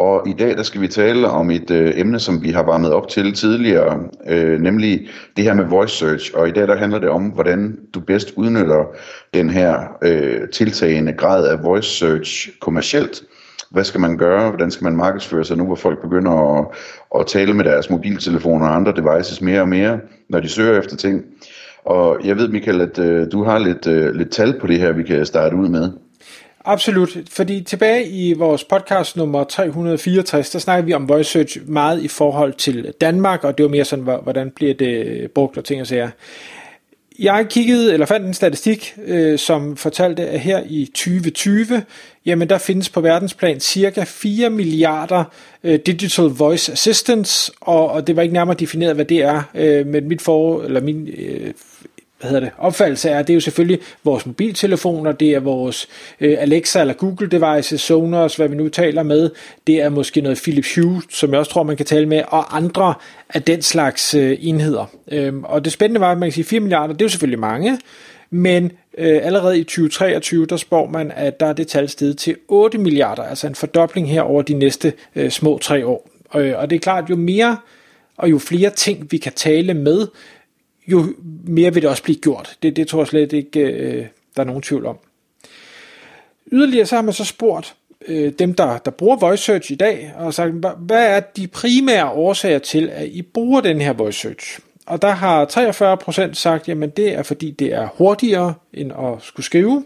Og i dag der skal vi tale om et øh, emne, som vi har varmet op til tidligere, øh, nemlig det her med voice search. Og i dag der handler det om, hvordan du bedst udnytter den her øh, tiltagende grad af voice search kommercielt. Hvad skal man gøre? Hvordan skal man markedsføre sig nu, hvor folk begynder at, at tale med deres mobiltelefoner og andre devices mere og mere, når de søger efter ting? Og jeg ved, Michael, at øh, du har lidt, øh, lidt tal på det her, vi kan starte ud med. Absolut, fordi tilbage i vores podcast nummer 364, der snakker vi om voice search meget i forhold til Danmark, og det var mere sådan, hvordan bliver det brugt og ting og sager. Jeg kiggede, eller fandt en statistik, øh, som fortalte, at her i 2020, jamen der findes på verdensplan cirka 4 milliarder øh, digital voice assistants, og, og det var ikke nærmere defineret, hvad det er, øh, men mit for, eller min øh, hvad hedder det, opfattelse er, det er jo selvfølgelig vores mobiltelefoner, det er vores øh, Alexa eller Google devices, Sonos, hvad vi nu taler med, det er måske noget Philips Hue, som jeg også tror, man kan tale med, og andre af den slags øh, enheder. Øhm, og det spændende var, at man kan sige 4 milliarder, det er jo selvfølgelig mange, men øh, allerede i 2023, der spår man, at der er det tal steget til 8 milliarder, altså en fordobling her over de næste øh, små tre år. Øh, og det er klart, jo mere og jo flere ting vi kan tale med, jo mere vil det også blive gjort. Det, det tror jeg slet ikke, øh, der er nogen tvivl om. Yderligere så har man så spurgt øh, dem, der, der bruger voice search i dag, og sagt, hvad er de primære årsager til, at I bruger den her voice search? Og der har 43% sagt, jamen det er fordi det er hurtigere end at skulle skrive.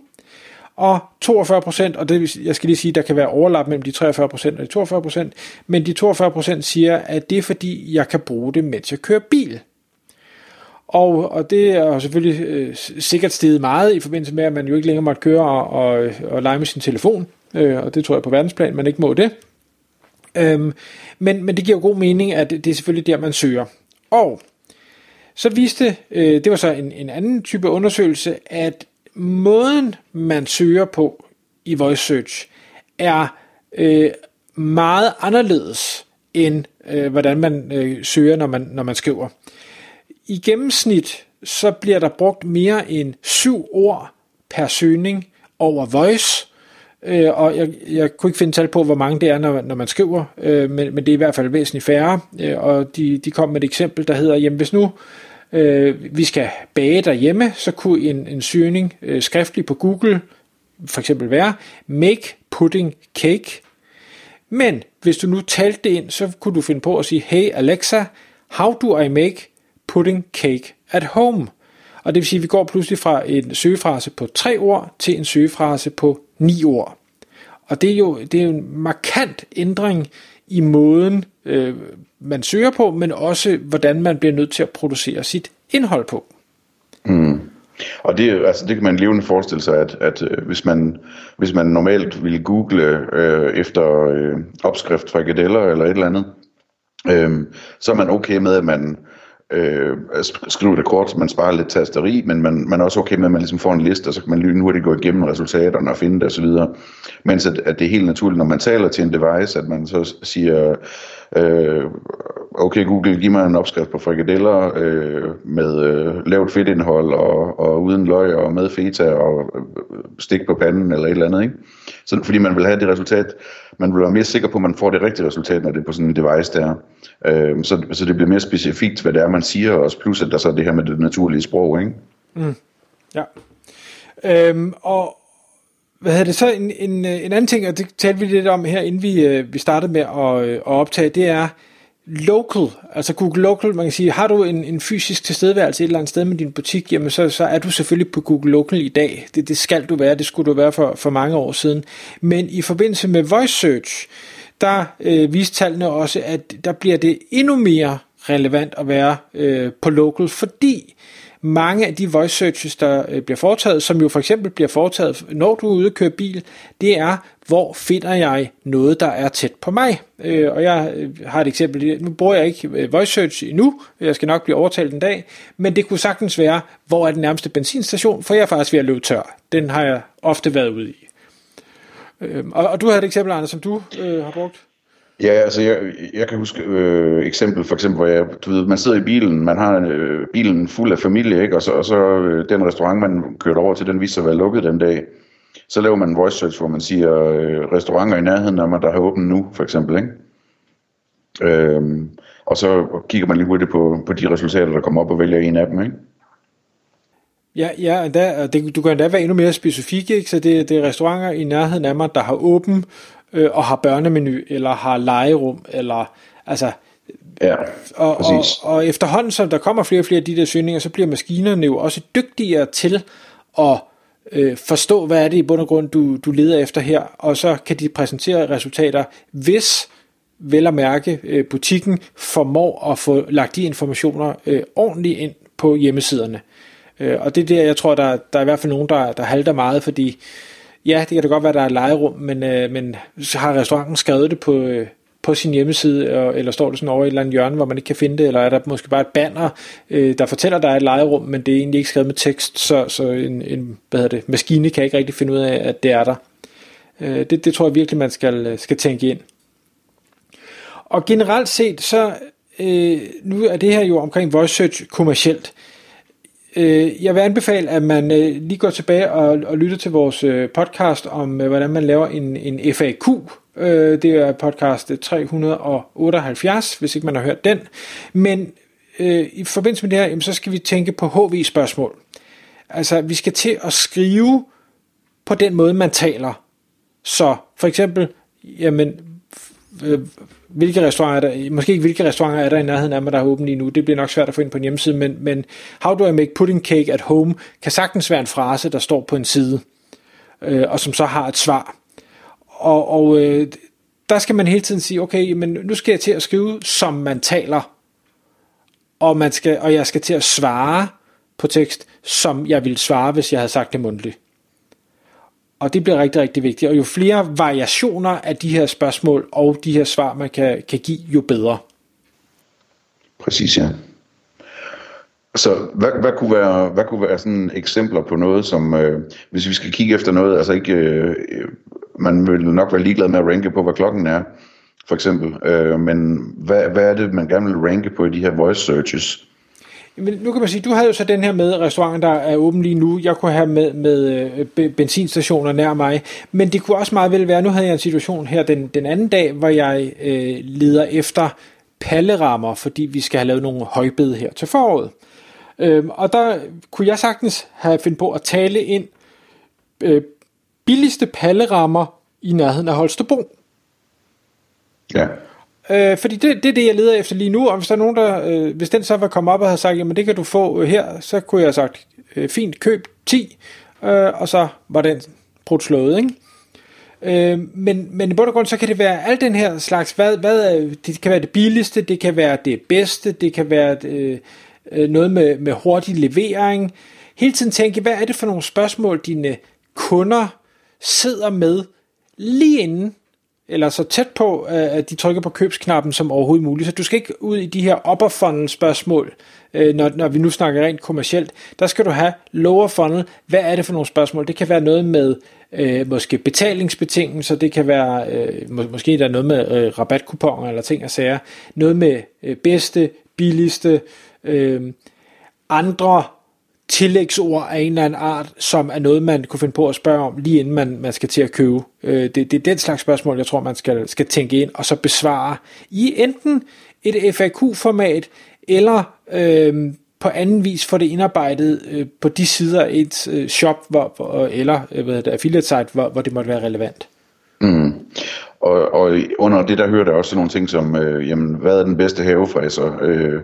Og 42%, og det, jeg skal lige sige, der kan være overlap mellem de 43% og de 42%, men de 42% siger, at det er fordi, jeg kan bruge det, mens jeg kører bil. Og, og det er selvfølgelig øh, sikkert steget meget i forbindelse med, at man jo ikke længere måtte køre og, og, og lege med sin telefon. Øh, og det tror jeg på verdensplan, man ikke må det. Øhm, men, men det giver jo god mening, at det, det er selvfølgelig der, man søger. Og så viste, øh, det var så en, en anden type undersøgelse, at måden, man søger på i voice search, er øh, meget anderledes end øh, hvordan man øh, søger, når man, når man skriver i gennemsnit, så bliver der brugt mere end syv ord per søgning over voice, øh, og jeg, jeg kunne ikke finde tal på, hvor mange det er, når, når man skriver, øh, men, men det er i hvert fald væsentligt færre, øh, og de, de kom med et eksempel, der hedder, jamen hvis nu øh, vi skal bage derhjemme, så kunne en, en søgning øh, skriftlig på Google for eksempel være, make pudding cake, men hvis du nu talte det ind, så kunne du finde på at sige, hey Alexa, how do I make pudding cake at home. Og det vil sige, at vi går pludselig fra en søgefrase på tre ord til en søgefrase på ni ord. Og det er jo, det er jo en markant ændring i måden, øh, man søger på, men også hvordan man bliver nødt til at producere sit indhold på. Mm. Og det, altså, det kan man levende forestille sig, at, at øh, hvis, man, hvis man normalt ville google øh, efter øh, opskrift fra eller et eller andet, øh, så er man okay med, at man øh, skrive det kort, så man sparer lidt tasteri, men man, man er også okay med, at man ligesom får en liste, og så kan man lynhurtigt gå igennem resultaterne og finde det osv. Mens at, at det er helt naturligt, når man taler til en device, at man så siger, øh, okay Google, giv mig en opskrift på frikadeller øh, med øh, lavt fedtindhold og, og uden løg og med feta og øh, stik på panden eller et eller andet. Ikke? Så, fordi man vil have det resultat, man vil være mere sikker på, at man får det rigtige resultat, når det er på sådan en device der. Øh, så, så det bliver mere specifikt, hvad det er, man siger, og også plus at der så er det her med det naturlige sprog. Ikke? Mm. Ja. Øhm, og, hvad hedder det så en, en, en anden ting, og det talte vi lidt om her, inden vi, øh, vi startede med at, øh, at optage, det er local, altså Google Local, man kan sige, har du en, en fysisk tilstedeværelse et eller andet sted med din butik, jamen så, så er du selvfølgelig på Google Local i dag. Det, det skal du være, det skulle du være for, for mange år siden. Men i forbindelse med voice search, der øh, viste tallene også, at der bliver det endnu mere relevant at være øh, på local, fordi mange af de voice searches, der øh, bliver foretaget, som jo for eksempel bliver foretaget, når du er ude og køre bil, det er, hvor finder jeg noget, der er tæt på mig? Øh, og jeg øh, har et eksempel, nu bruger jeg ikke øh, voice search endnu, jeg skal nok blive overtalt en dag, men det kunne sagtens være, hvor er den nærmeste benzinstation, for jeg er faktisk ved at løbe tør. Den har jeg ofte været ude i. Øh, og, og du har et eksempel, Anders, som du øh, har brugt? Ja, altså jeg, jeg kan huske øh, eksempel, for eksempel, hvor jeg, du ved, man sidder i bilen, man har øh, bilen fuld af familie, ikke? og så, og så øh, den restaurant, man kørte over til, den viste sig at være lukket den dag. Så laver man en voice search, hvor man siger øh, restauranter i nærheden af mig, der har åbent nu, for eksempel. Ikke? Øh, og så kigger man lige hurtigt på, på de resultater, der kommer op og vælger en af dem. Ikke? Ja, ja der, det, du kan endda være endnu mere specifik, ikke? så det, det er restauranter i nærheden af mig, der har åben, øh, og har børnemenu, eller har legerum, eller altså... Ja, og, og, og efterhånden, som der kommer flere og flere af de der søgninger, så bliver maskinerne jo også dygtigere til at øh, forstå, hvad er det i bund og grund, du, du leder efter her, og så kan de præsentere resultater, hvis vel at mærke øh, butikken formår at få lagt de informationer øh, ordentligt ind på hjemmesiderne. Øh, og det er der, jeg tror, der, der er i hvert fald nogen, der, der halter meget, fordi ja, det kan da godt være, der er et legerum, men, øh, men har restauranten skrevet det på, øh, på sin hjemmeside, eller står det sådan over i et eller andet hjørne, hvor man ikke kan finde det, eller er der måske bare et banner, øh, der fortæller, at der er et legerum, men det er egentlig ikke skrevet med tekst, så, så en, en hvad hedder det, maskine kan ikke rigtig finde ud af, at det er der. Øh, det, det tror jeg virkelig, man skal, øh, skal tænke ind. Og generelt set, så øh, nu er det her jo omkring voice search kommercielt. Øh, Øh, jeg vil anbefale, at man øh, lige går tilbage og, og lytter til vores øh, podcast om, øh, hvordan man laver en, en FAQ. Øh, det er podcast 378, hvis ikke man har hørt den. Men øh, i forbindelse med det her, jamen, så skal vi tænke på HV-spørgsmål. Altså, vi skal til at skrive på den måde, man taler. Så for eksempel, jamen, Øh, hvilke restauranter er der, måske ikke hvilke restauranter er der i nærheden af mig, der er åbent lige nu, det bliver nok svært at få ind på en hjemmeside, men, men how do I make pudding cake at home, kan sagtens være en frase, der står på en side, øh, og som så har et svar. Og, og øh, der skal man hele tiden sige, okay, men nu skal jeg til at skrive, som man taler, og, man skal, og jeg skal til at svare på tekst, som jeg ville svare, hvis jeg havde sagt det mundtligt. Og det bliver rigtig, rigtig vigtigt. Og jo flere variationer af de her spørgsmål og de her svar, man kan, kan give, jo bedre. Præcis, ja. Så hvad, hvad, kunne være, hvad kunne være sådan eksempler på noget, som øh, hvis vi skal kigge efter noget, altså ikke, øh, øh, man vil nok være ligeglad med at ranke på, hvad klokken er, for eksempel, øh, men hvad, hvad er det, man gerne vil ranke på i de her voice searches? Men nu kan man sige, du havde jo så den her med restauranten, der er åben lige nu. Jeg kunne have med, med øh, benzinstationer nær mig. Men det kunne også meget vel være, nu havde jeg en situation her den, den anden dag, hvor jeg øh, leder efter pallerammer, fordi vi skal have lavet nogle højbed her til foråret. Øhm, og der kunne jeg sagtens have fundet på at tale ind øh, billigste pallerammer i nærheden af Holstebro. Ja. Øh, fordi det, det er det, jeg leder efter lige nu, og hvis der er nogen, der, øh, hvis den så var kommet op og havde sagt, jamen det kan du få øh, her, så kunne jeg have sagt, øh, fint, køb 10, øh, og så var den brudt slået, ikke? Øh, men, men i bund og grund, så kan det være alt den her slags, hvad, hvad, det kan være det billigste, det kan være det bedste, det kan være øh, øh, noget med, med hurtig levering. Hele tiden tænke, hvad er det for nogle spørgsmål, dine kunder sidder med lige inden eller så tæt på, øh, at de trykker på købsknappen som overhovedet muligt. Så du skal ikke ud i de her upper funnel spørgsmål, øh, når, når vi nu snakker rent kommercielt. Der skal du have lower funnel. Hvad er det for nogle spørgsmål? Det kan være noget med øh, måske betalingsbetingelser, det kan være øh, må, måske der er noget med øh, rabatkuponer eller ting og sager. Noget med øh, bedste, billigste, øh, andre tillægsord af en eller anden art, som er noget, man kunne finde på at spørge om, lige inden man, man skal til at købe. Øh, det, det er den slags spørgsmål, jeg tror, man skal, skal tænke ind, og så besvare i enten et FAQ-format, eller øh, på anden vis få det indarbejdet øh, på de sider af et øh, shop, hvor, hvor, eller øh, hvad det, affiliate site, hvor, hvor det måtte være relevant. Og, og under det der hører der også nogle ting som, øh, jamen, hvad er den bedste havefræser? Øh,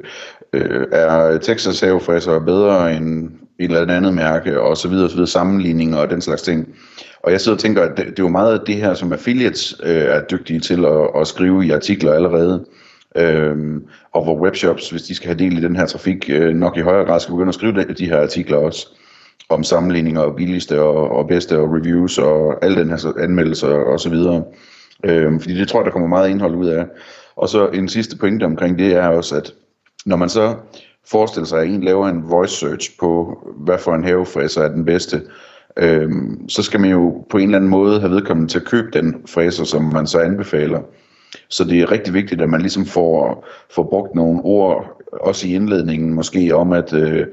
øh, er Texas havefræser bedre end et eller andet mærke, og så videre, og så videre, sammenligninger og den slags ting. Og jeg sidder og tænker, at det, det er jo meget af det her, som affiliates øh, er dygtige til at, at skrive i artikler allerede. Øhm, og hvor webshops, hvis de skal have del i den her trafik, øh, nok i højere grad skal begynde at skrive de, de her artikler også om sammenligninger og billigste og, og bedste og reviews og alle den her anmeldelser og så videre. Øhm, fordi det tror jeg, der kommer meget indhold ud af. Og så en sidste pointe omkring det er også, at når man så forestiller sig, at en laver en voice search på, hvad for en havefræser er den bedste, øh, så skal man jo på en eller anden måde have vedkommende til at købe den fræser, som man så anbefaler. Så det er rigtig vigtigt, at man ligesom får, får brugt nogle ord, også i indledningen måske, om at øh,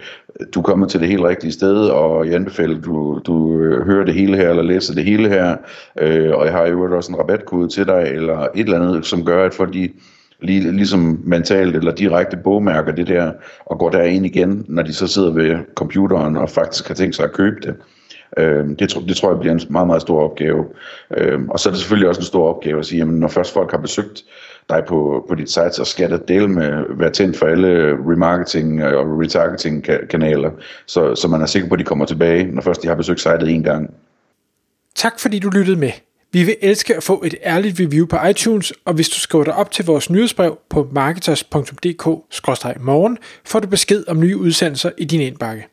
du kommer til det helt rigtige sted, og jeg anbefaler, at du, du øh, hører det hele her, eller læser det hele her, øh, og jeg har jo også en rabatkode til dig, eller et eller andet, som gør, at folk de lige, ligesom mentalt eller direkte bogmærker det der, og går derind igen, når de så sidder ved computeren og faktisk har tænkt sig at købe det. Øh, det, det tror jeg bliver en meget, meget stor opgave. Øh, og så er det selvfølgelig også en stor opgave at sige, at når først folk har besøgt dig på, på dit site, og skal det dele med være tændt for alle remarketing øh, og retargeting kanaler, så, så man er sikker på, at de kommer tilbage, når først de har besøgt sitet en gang. Tak fordi du lyttede med. Vi vil elske at få et ærligt review på iTunes, og hvis du skriver dig op til vores nyhedsbrev på marketers.dk-morgen, får du besked om nye udsendelser i din indbakke.